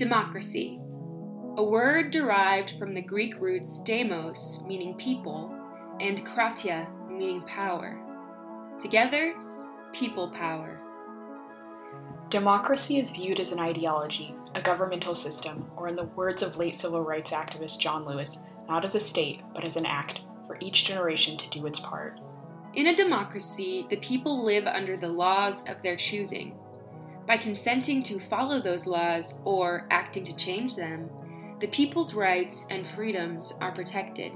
Democracy, a word derived from the Greek roots demos, meaning people, and kratia, meaning power. Together, people power. Democracy is viewed as an ideology, a governmental system, or in the words of late civil rights activist John Lewis, not as a state, but as an act for each generation to do its part. In a democracy, the people live under the laws of their choosing. By consenting to follow those laws or acting to change them, the people's rights and freedoms are protected.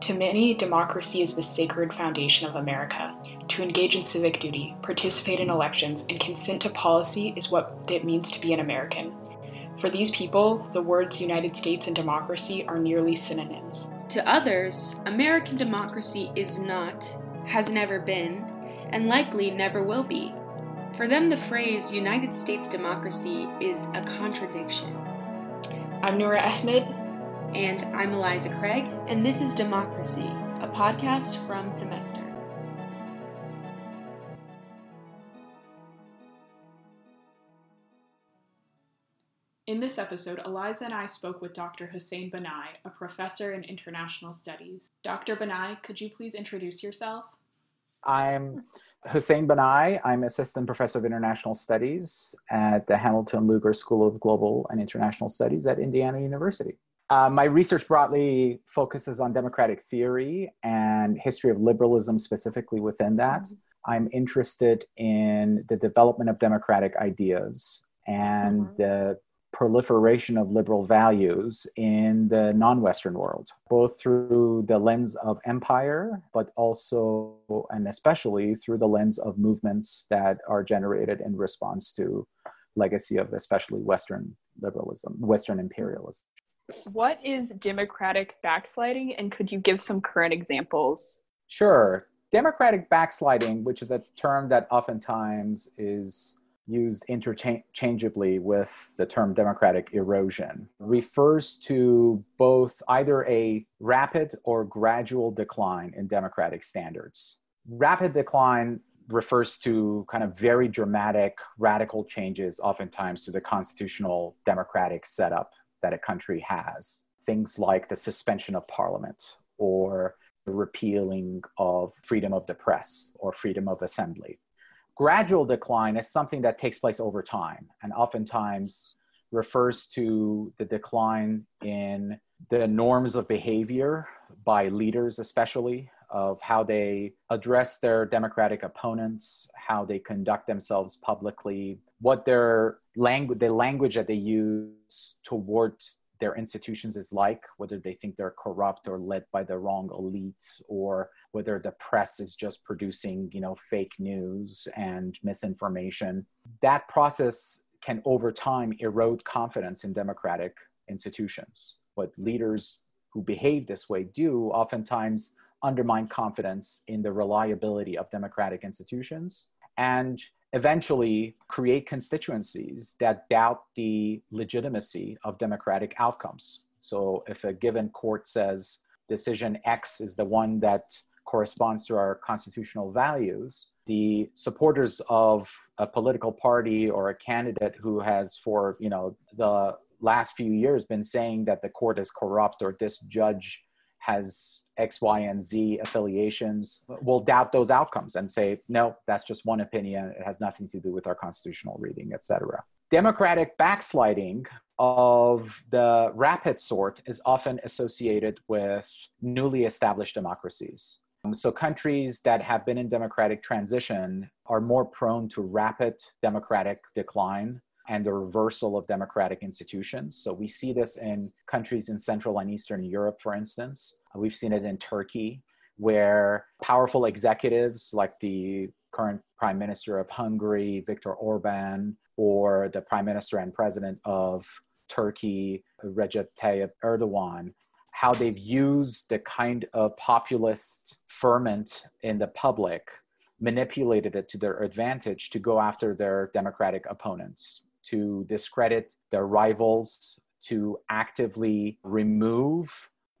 To many, democracy is the sacred foundation of America. To engage in civic duty, participate in elections, and consent to policy is what it means to be an American. For these people, the words United States and democracy are nearly synonyms. To others, American democracy is not, has never been, and likely never will be. For them, the phrase United States democracy is a contradiction. I'm Noura Ahmed. And I'm Eliza Craig, and this is Democracy, a podcast from Themester. In this episode, Eliza and I spoke with Dr. Hussein Banai, a professor in international studies. Dr. Banai, could you please introduce yourself? I'm Hussein Banai. I'm Assistant Professor of International Studies at the Hamilton Lugar School of Global and International Studies at Indiana University. Uh, my research broadly focuses on democratic theory and history of liberalism specifically within that. Mm-hmm. I'm interested in the development of democratic ideas and mm-hmm. the proliferation of liberal values in the non Western world, both through the lens of empire, but also and especially through the lens of movements that are generated in response to legacy of especially Western liberalism, Western imperialism. What is democratic backsliding, and could you give some current examples? Sure. Democratic backsliding, which is a term that oftentimes is used interchangeably with the term democratic erosion, refers to both either a rapid or gradual decline in democratic standards. Rapid decline refers to kind of very dramatic, radical changes, oftentimes to the constitutional democratic setup that a country has. Things like the suspension of parliament or the repealing of freedom of the press or freedom of assembly gradual decline is something that takes place over time and oftentimes refers to the decline in the norms of behavior by leaders, especially of how they address their democratic opponents, how they conduct themselves publicly, what their language, the language that they use towards their institutions is like, whether they think they're corrupt or led by the wrong elite, or whether the press is just producing, you know, fake news and misinformation. That process can over time erode confidence in democratic institutions. What leaders who behave this way do oftentimes undermine confidence in the reliability of democratic institutions and eventually create constituencies that doubt the legitimacy of democratic outcomes. So if a given court says decision X is the one that corresponds to our constitutional values, the supporters of a political party or a candidate who has for, you know, the last few years been saying that the court is corrupt or this judge has X, Y, and Z affiliations will doubt those outcomes and say, no, that's just one opinion. It has nothing to do with our constitutional reading, etc. Democratic backsliding of the rapid sort is often associated with newly established democracies. Um, so, countries that have been in democratic transition are more prone to rapid democratic decline and the reversal of democratic institutions. So we see this in countries in Central and Eastern Europe, for instance. Uh, we've seen it in Turkey, where powerful executives like the current Prime Minister of Hungary, Viktor Orban, or the Prime Minister and President of Turkey, Recep Tayyip Erdogan, how they've used the kind of populist ferment in the public, manipulated it to their advantage to go after their democratic opponents to discredit their rivals, to actively remove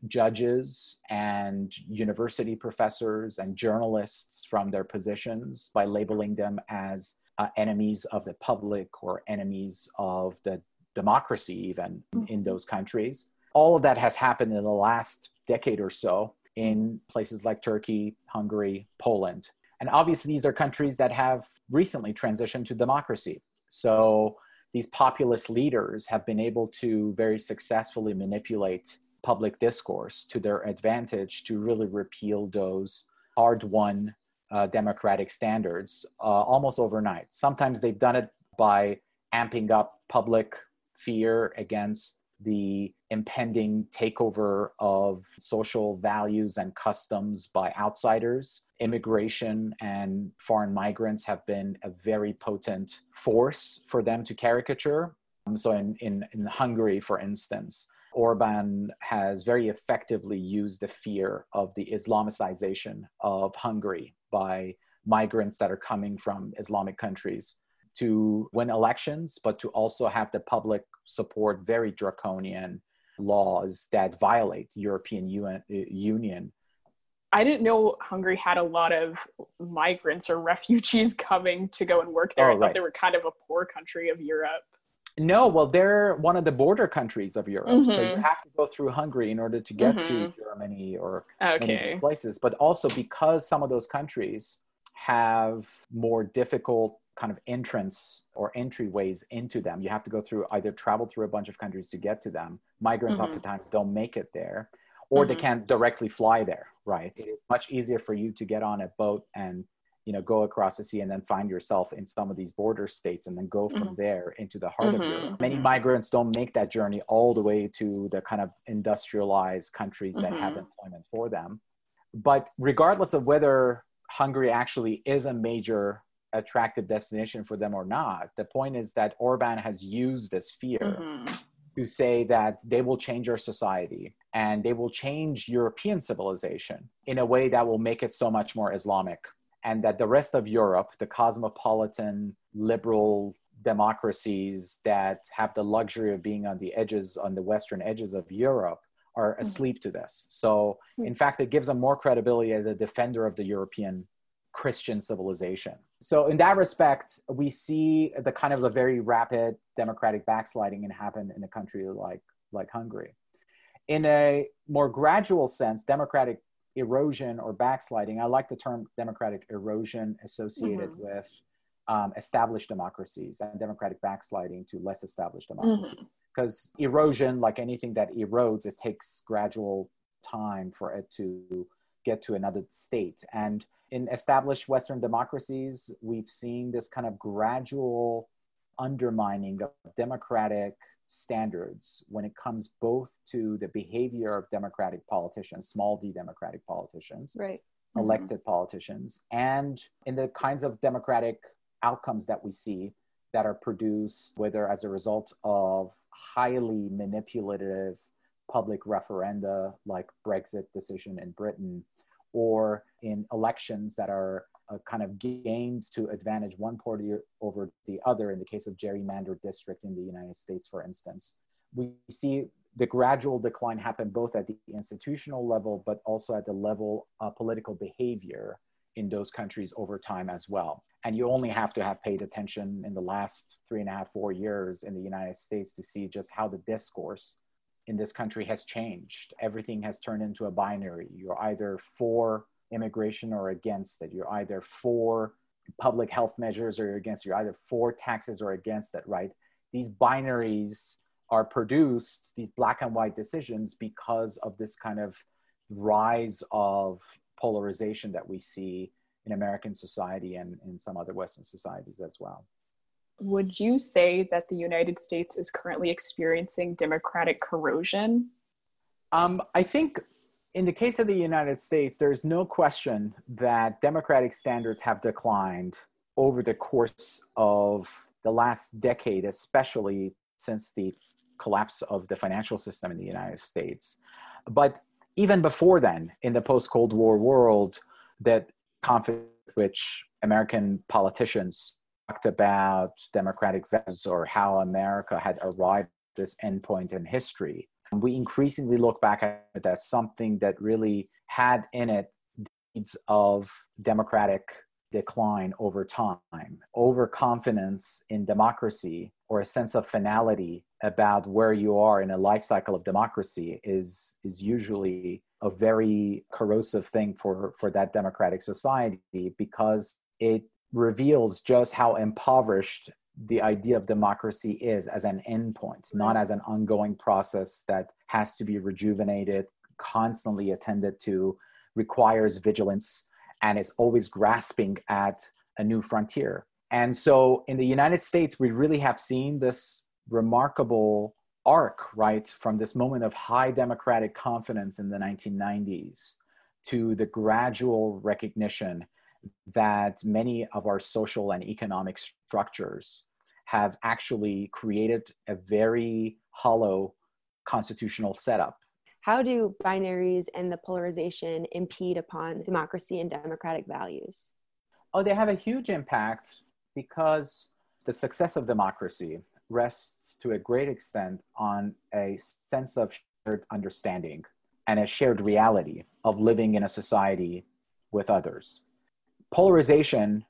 judges and university professors and journalists from their positions by labeling them as uh, enemies of the public or enemies of the democracy, even mm-hmm. in those countries. All of that has happened in the last decade or so in places like Turkey, Hungary, Poland. And obviously, these are countries that have recently transitioned to democracy. So these populist leaders have been able to very successfully manipulate public discourse to their advantage to really repeal those hard won uh, democratic standards uh, almost overnight. Sometimes they've done it by amping up public fear against the impending takeover of social values and customs by outsiders. Immigration and foreign migrants have been a very potent force for them to caricature. Um, so, in, in, in Hungary, for instance, Orban has very effectively used the fear of the Islamicization of Hungary by migrants that are coming from Islamic countries to win elections, but to also have the public support very draconian laws that violate European uh, Union. I didn't know Hungary had a lot of migrants or refugees coming to go and work there. Oh, I thought right. they were kind of a poor country of Europe. No, well, they're one of the border countries of Europe, mm-hmm. so you mm-hmm. have to go through Hungary in order to get mm-hmm. to Germany or okay. places. But also because some of those countries have more difficult kind of entrance or entryways into them. You have to go through either travel through a bunch of countries to get to them. Migrants mm-hmm. oftentimes don't make it there, or mm-hmm. they can't directly fly there. Right? It's much easier for you to get on a boat and you know go across the sea and then find yourself in some of these border states and then go from mm-hmm. there into the heart of Europe. Mm-hmm. Many migrants don't make that journey all the way to the kind of industrialized countries that have mm-hmm. employment for them. But regardless of whether Hungary actually is a major attractive destination for them or not. The point is that Orban has used this fear mm-hmm. to say that they will change our society and they will change European civilization in a way that will make it so much more Islamic. And that the rest of Europe, the cosmopolitan, liberal democracies that have the luxury of being on the edges, on the western edges of Europe, are mm-hmm. asleep to this. So, hmm. in fact, it gives them more credibility as a defender of the European Christian civilization. So in that respect, we see the kind of the very rapid democratic backsliding and happen in a country like like Hungary. In a more gradual sense, democratic erosion or backsliding, I like the term democratic erosion associated mm-hmm. with um, established democracies and democratic backsliding to less established democracy. Because mm-hmm. erosion, like anything that erodes, it takes gradual time for it to get to another state. And in established Western democracies, we've seen this kind of gradual undermining of democratic standards when it comes both to the behavior of democratic politicians, small d democratic politicians, right. elected mm-hmm. politicians, and in the kinds of democratic outcomes that we see that are produced, whether as a result of highly manipulative public referenda like Brexit decision in Britain, or in elections that are uh, kind of gained to advantage one party over the other in the case of gerrymandered district in the united states for instance we see the gradual decline happen both at the institutional level but also at the level of political behavior in those countries over time as well. And you only have to have paid attention in the last three and a half, four years in the United States to see just how the discourse in this country has changed. Everything has turned into a binary. You're either for immigration or against it. You're either for public health measures or you're against. You're either for taxes or against it, right? These binaries are produced, these black and white decisions, because of this kind of rise of polarization that we see in American society and in some other Western societies as well would you say that the United States is currently experiencing democratic corrosion? Um, I think in the case of the United States, there's no question that democratic standards have declined over the course of the last decade, especially since the collapse of the financial system in the United States. But even before then, in the post Cold War world, that conflict which American politicians talked about democratic values or how America had arrived at this endpoint in history. We increasingly look back at it as something that really had in it deeds of democratic decline over time, overconfidence in democracy, or a sense of finality about where you are in a life cycle of democracy is is usually a very corrosive thing for for that democratic society because it reveals just how impoverished the idea of democracy is as an endpoint, not as an ongoing process that has to be rejuvenated, constantly attended to, requires vigilance, and is always grasping at a new frontier. And so in the United States, we really have seen this remarkable arc, right, from this moment of high democratic confidence in the 1990s to the gradual recognition that many of our social and economic structures have actually created a very hollow constitutional setup. How do binaries and the polarization impede upon democracy and democratic values? Oh, they have a huge impact because the success of democracy rests to a great extent on a sense of shared understanding and a shared reality of living in a society with others. Polarization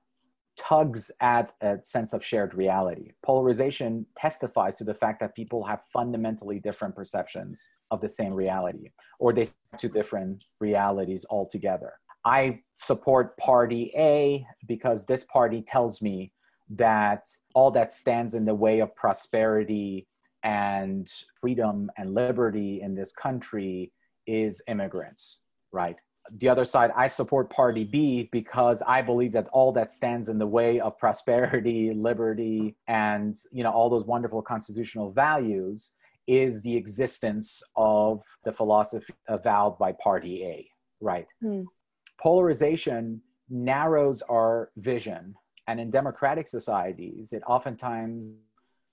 tugs at a sense of shared reality. Polarization testifies to the fact that people have fundamentally different perceptions of the same reality, or they to different realities altogether. I support party A because this party tells me that all that stands in the way of prosperity and freedom and liberty in this country is immigrants, right? The other side, I support Party B because I believe that all that stands in the way of prosperity, liberty, and you know all those wonderful constitutional values is the existence of the philosophy avowed by Party A. Right. Hmm. Polarization narrows our vision, and in democratic societies, it oftentimes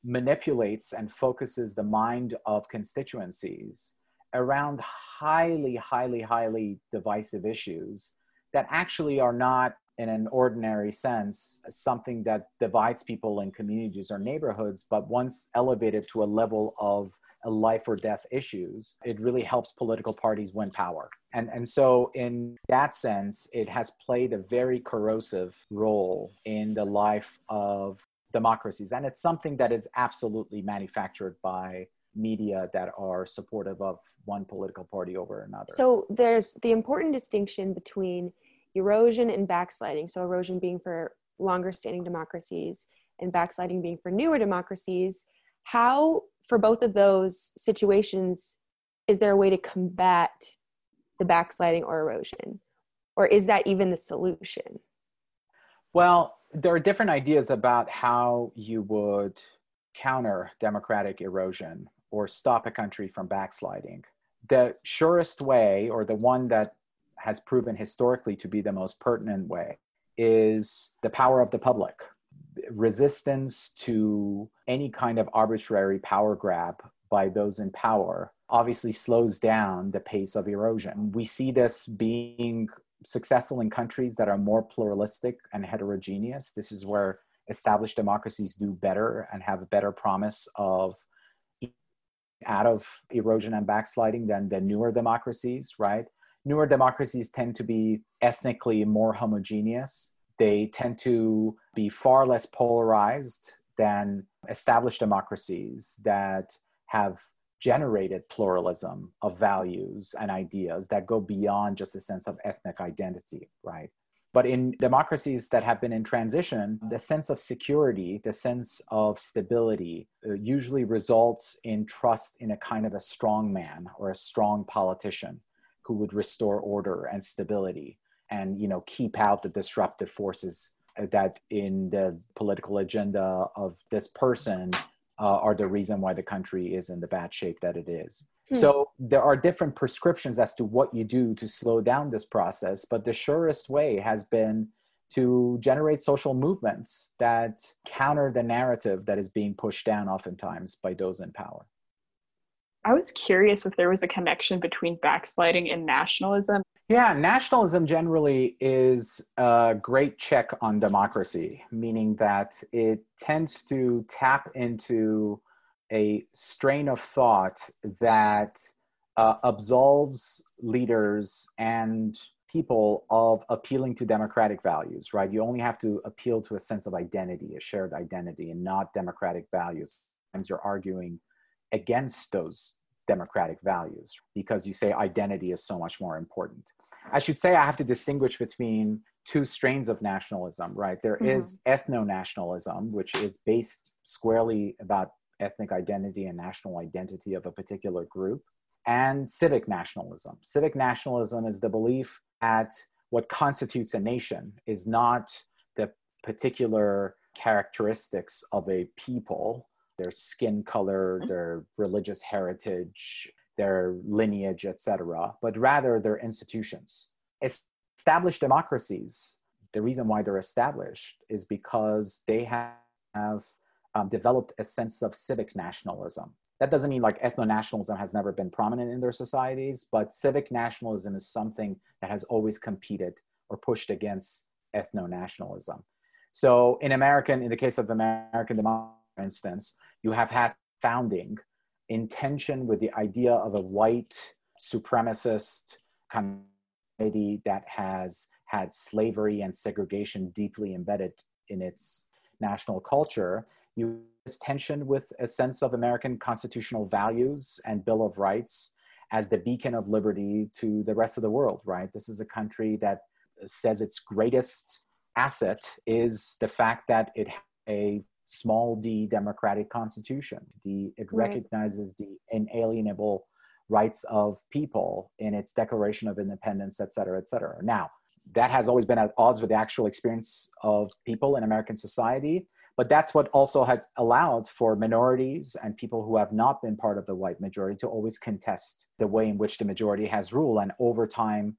manipulates and focuses the mind of constituencies around highly, highly, highly divisive issues that actually are not, in an ordinary sense, something that divides people in communities or neighborhoods, but once elevated to a level of a life or death issues, it really helps political parties win power. And, and so, in that sense, it has played a very corrosive role in the life of democracies. And it's something that is absolutely manufactured by media that are supportive of one political party over another. So there's the important distinction between erosion and backsliding. So erosion being for longer standing democracies and backsliding being for newer democracies. How, for both of those situations, is there a way to combat the backsliding or erosion? Or is that even the solution? Well, there are different ideas about how you would counter democratic erosion or stop a country from backsliding. The surest way, or the one that has proven historically to be the most pertinent way, is the power of the public. Resistance to any kind of arbitrary power grab by those in power obviously slows down the pace of erosion. We see this being successful in countries that are more pluralistic and heterogeneous. This is where established democracies do better and have a better promise of out of erosion and backsliding than the newer democracies, right? Newer democracies tend to be ethnically more homogeneous. They tend to be far less polarized than established democracies that have generated pluralism of values and ideas that go beyond just a sense of ethnic identity, right? But in democracies that have been in transition, the sense of security, the sense of stability uh, usually results in trust in a kind of a strong man or a strong politician who would restore order and stability and you know keep out the disruptive forces uh, that in the political agenda of this person uh, are the reason why the country is in the bad shape that it is. Hmm. So there are different prescriptions as to what you do to slow down this process, but the surest way has been to generate social movements that counter the narrative that is being pushed down oftentimes by those in power. I was curious if there was a connection between backsliding and nationalism. Yeah, nationalism generally is a great check on democracy, meaning that it tends to tap into a strain of thought that uh, absolves leaders and people of appealing to democratic values, right? You only have to appeal to a sense of identity, a shared identity, and not democratic values. Sometimes you're arguing against those democratic values because you say identity is so much more important. I should say I have to distinguish between two strains of nationalism, right? There mm-hmm. is ethno nationalism, which is based squarely about ethnic identity and national identity of a particular group, and civic nationalism. Civic nationalism is the belief that what constitutes a nation is not the particular characteristics of a people their skin color their religious heritage their lineage etc but rather their institutions established democracies the reason why they're established is because they have um, developed a sense of civic nationalism that doesn't mean like ethno-nationalism has never been prominent in their societies but civic nationalism is something that has always competed or pushed against ethno-nationalism so in American, in the case of American democracy, for instance, you have had founding in tension with the idea of a white supremacist community that has had slavery and segregation deeply embedded in its national culture. You this tension with a sense of American constitutional values and Bill of Rights as the beacon of liberty to the rest of the world, right? This is a country that says its greatest asset is the fact that it has a small d democratic constitution. The, it right. recognizes the inalienable rights of people in its Declaration of Independence, et cetera, et cetera. Now, that has always been at odds with the actual experience of people in American society, but that's what also has allowed for minorities and people who have not been part of the white majority to always contest the way in which the majority has ruled. And over time,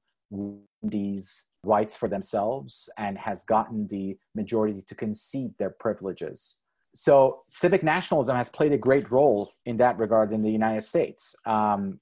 these rights for themselves and has gotten the majority to concede their privileges. So, civic nationalism has played a great role in that regard in the United States. Um,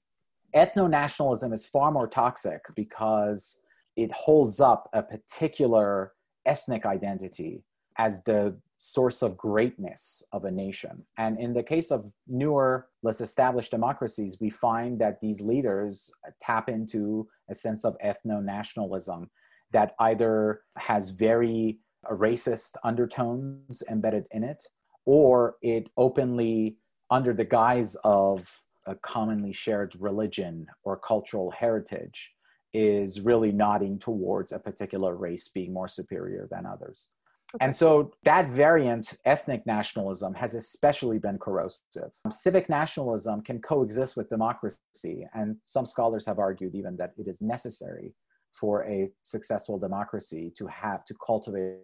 Ethno nationalism is far more toxic because it holds up a particular ethnic identity as the source of greatness of a nation. And in the case of newer, less established democracies, we find that these leaders tap into a sense of ethno nationalism that either has very racist undertones embedded in it or it openly, under the guise of a commonly shared religion or cultural heritage, is really nodding towards a particular race being more superior than others. Okay. And so that variant, ethnic nationalism, has especially been corrosive. Um, civic nationalism can coexist with democracy, and some scholars have argued even that it is necessary for a successful democracy to have to cultivate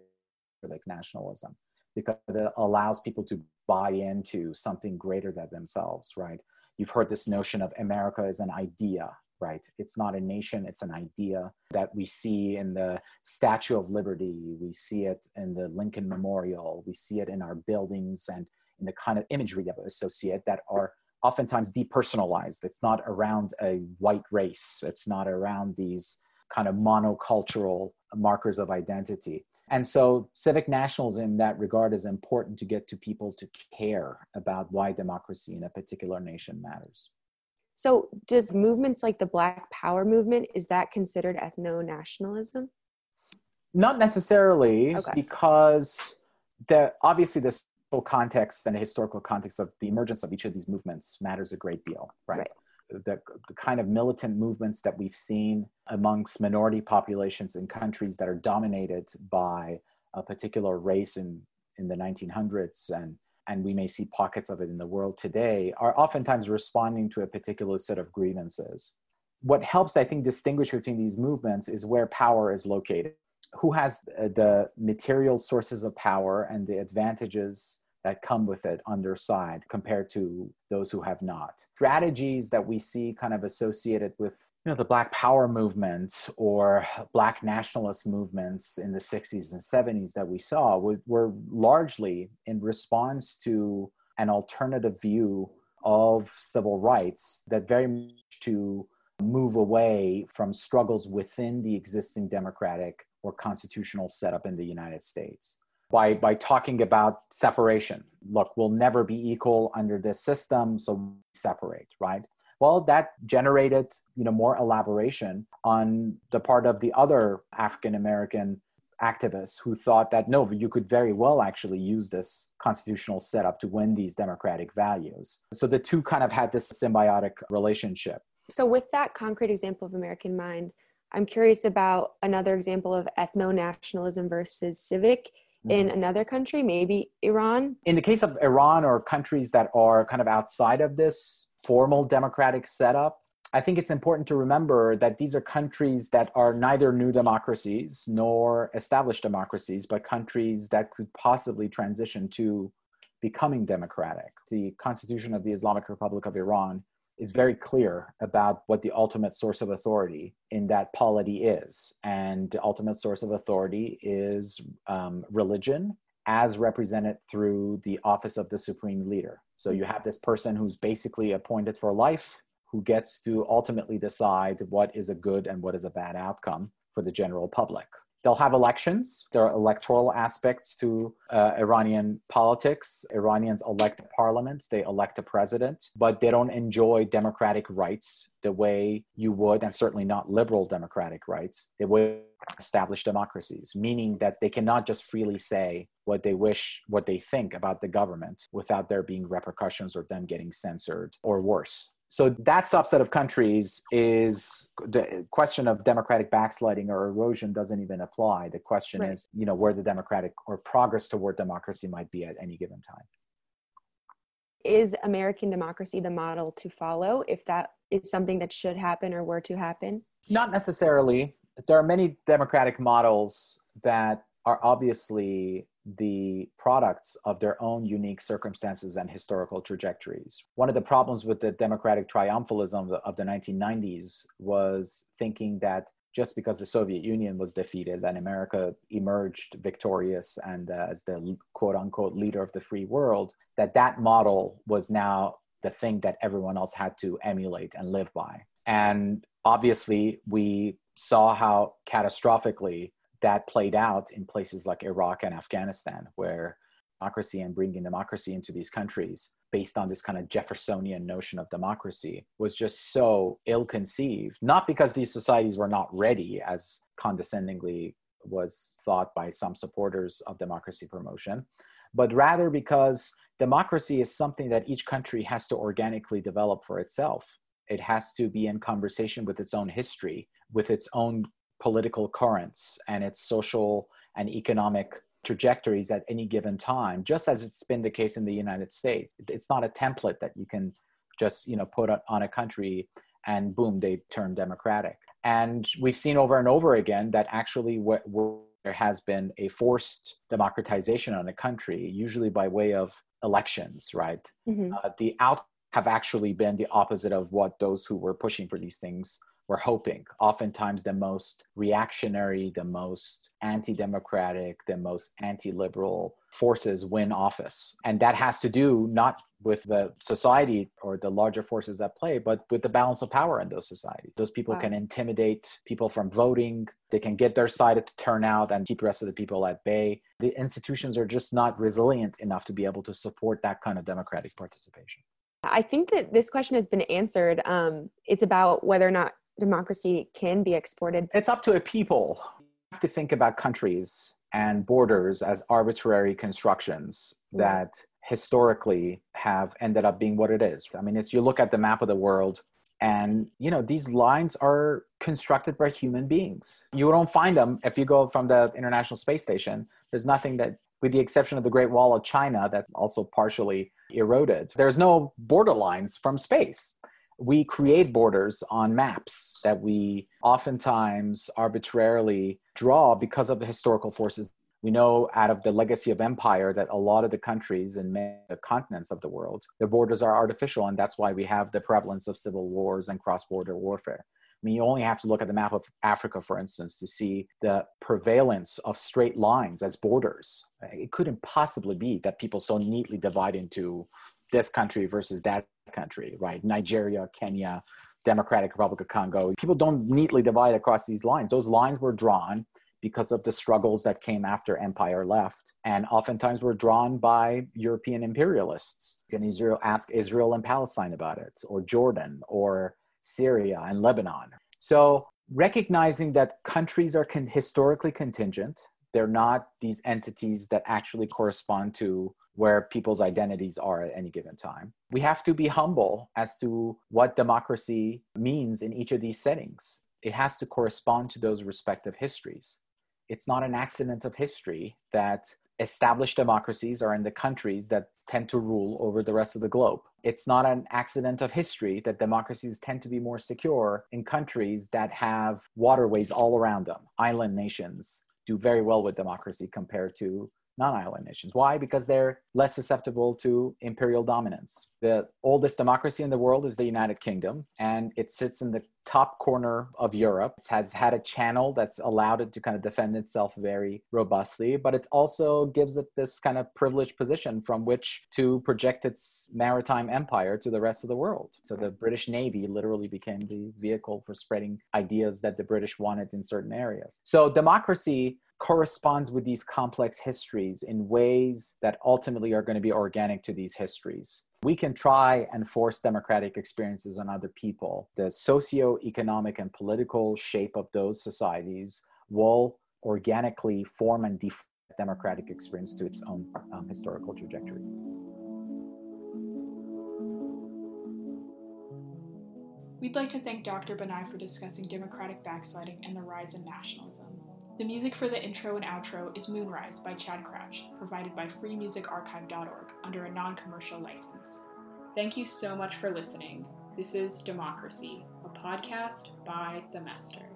civic nationalism because it allows people to buy into something greater than themselves, right? You've heard this notion of America as an idea, right? It's not a nation, it's an idea that we see in the Statue of Liberty, we see it in the Lincoln Memorial, we see it in our buildings and in the kind of imagery that we associate that are oftentimes depersonalized. It's not around a white race, it's not around these kind of monocultural markers of identity. And so civic nationalism in that regard is important to get to people to care about why democracy in a particular nation matters. So, does movements like the Black Power movement is that considered ethno nationalism? Not necessarily, okay. because the obviously the social context and the historical context of the emergence of each of these movements matters a great deal, right? right. The, the kind of militant movements that we've seen amongst minority populations in countries that are dominated by a particular race in, in the 1900s and and we may see pockets of it in the world today, are oftentimes responding to a particular set of grievances. What helps, I think, distinguish between these movements is where power is located. Who has uh, the material sources of power and the advantages that come with it on their side compared to those who have not. Strategies that we see kind of associated with you know the black power movement or black nationalist movements in the 60s and 70s that we saw was, were largely in response to an alternative view of civil rights that very much to move away from struggles within the existing democratic or constitutional setup in the United States. By by talking about separation look we'll never be equal under this system so separate right well that generated you know more elaboration on the part of the other african american activists who thought that no, you could very well actually use this constitutional setup to win these democratic values. So the two kind of had this symbiotic relationship. So, with that concrete example of American Mind, I'm curious about another example of ethno nationalism versus civic in mm-hmm. another country, maybe Iran? In the case of Iran or countries that are kind of outside of this formal democratic setup, I think it's important to remember that these are countries that are neither new democracies nor established democracies, but countries that could possibly transition to becoming democratic. The Constitution of the Islamic Republic of Iran is very clear about what the ultimate source of authority in that polity is. And the ultimate source of authority is um, religion as represented through the office of the supreme leader. So you have this person who's basically appointed for life who gets to ultimately decide what is a good and what is a bad outcome for the general public. They'll have elections. There are electoral aspects to uh, Iranian politics. Iranians elect a parliament, they elect a president, but they don't enjoy democratic rights the way you would, and certainly not liberal democratic rights, they would establish democracies, meaning that they cannot just freely say what they wish, what they think about the government without there being repercussions or them getting censored or worse so that subset of countries is the question of democratic backsliding or erosion doesn't even apply. The question right. is you know where the democratic or progress toward democracy might be at any given time. Is american democracy the model to follow if that is something that should happen or were to happen? Not necessarily. There are many democratic models that are obviously the products of their own unique circumstances and historical trajectories. One of the problems with the democratic triumphalism of the 1990s was thinking that just because the Soviet Union was defeated and America emerged victorious and uh, as the quote unquote leader of the free world, that that model was now the thing that everyone else had to emulate and live by. And obviously, we saw how catastrophically that played out in places like Iraq and Afghanistan, where democracy and bringing democracy into these countries based on this kind of Jeffersonian notion of democracy was just so ill conceived, not because these societies were not ready, as condescendingly was thought by some supporters of democracy promotion, but rather because democracy is something that each country has to organically develop for itself. It has to be in conversation with its own history, with its own political currents and its social and economic trajectories at any given time just as it's been the case in the united states. It's not a template that you can just you know put on a country and boom they turn democratic. And we've seen over and over again that actually what there has been a forced democratization on a country usually by way of elections right? Mm-hmm. uh, the out have actually been the opposite of what those who were pushing for these things we're hoping. Oftentimes, the most reactionary, the most anti democratic, the most anti liberal forces win office. And that has to do not with the society or the larger forces at play, but with the balance of power in those societies. Those people wow. can intimidate people from voting, they can get their side to turn out and keep the rest of the people at bay. The institutions are just not resilient enough to be able to support that kind of democratic participation. I think that this question has been answered. Um, it's about whether or not democracy can be exported? It's up to a people. You have to think about countries and borders as arbitrary constructions mm-hmm. that historically have ended up being what it is. I mean, if you look at the map of the world, and you know these lines are constructed by human beings you don't find them if you go from the international space station there's nothing that with the exception of the great wall of china that's also partially eroded there's no border lines from space we create borders on maps that we oftentimes arbitrarily draw because of the historical forces. We know out of the legacy of empire that a lot of the countries and many continents of the world, their borders are artificial, and that's why we have the prevalence of civil wars and cross-border warfare. I mean, you only have to look at the map of Africa, for instance, to see the prevalence of straight lines as borders. It couldn't possibly be that people so neatly divide into this country versus that country, right? Nigeria, Kenya, Democratic Republic of Congo. People don't neatly divide across these lines. Those lines were drawn because of the struggles that came after empire left and oftentimes were drawn by european imperialists can israel ask israel and palestine about it or jordan or syria and lebanon so recognizing that countries are con- historically contingent They're not these entities that actually correspond to where people's identities are at any given time. We have to be humble as to what democracy means in each of these settings. It has to correspond to those respective histories. It's not an accident of history that established democracies are in the countries that tend to rule over the rest of the globe. It's not an accident of history that democracies tend to be more secure in countries that have waterways all around them. Island nations do very well with democracy compared to non-island nations. Why? Because they're less susceptible to imperial dominance. The oldest democracy in the world is the United Kingdom, and it sits in the top corner of Europe. It has had a channel that's allowed it to kind of defend itself very robustly, but it also gives it this kind of privileged position from which to project its maritime empire to the rest of the world. So the British Navy literally became the vehicle for spreading ideas that the British wanted in certain areas. So democracy corresponds with these complex histories in ways that ultimately are going to be organic to these histories. We can try and force democratic experiences on other people. The socio-economic and political shape of those societies will organically form and define democratic experience to its own um, historical trajectory. We'd like to thank Dr. Banai for discussing democratic backsliding and the rise in nationalism. The music for the intro and outro is Moonrise by Chad Crouch, provided by freemusicarchive.org under a non commercial license. Thank you so much for listening. This is Democracy, a podcast by Themester.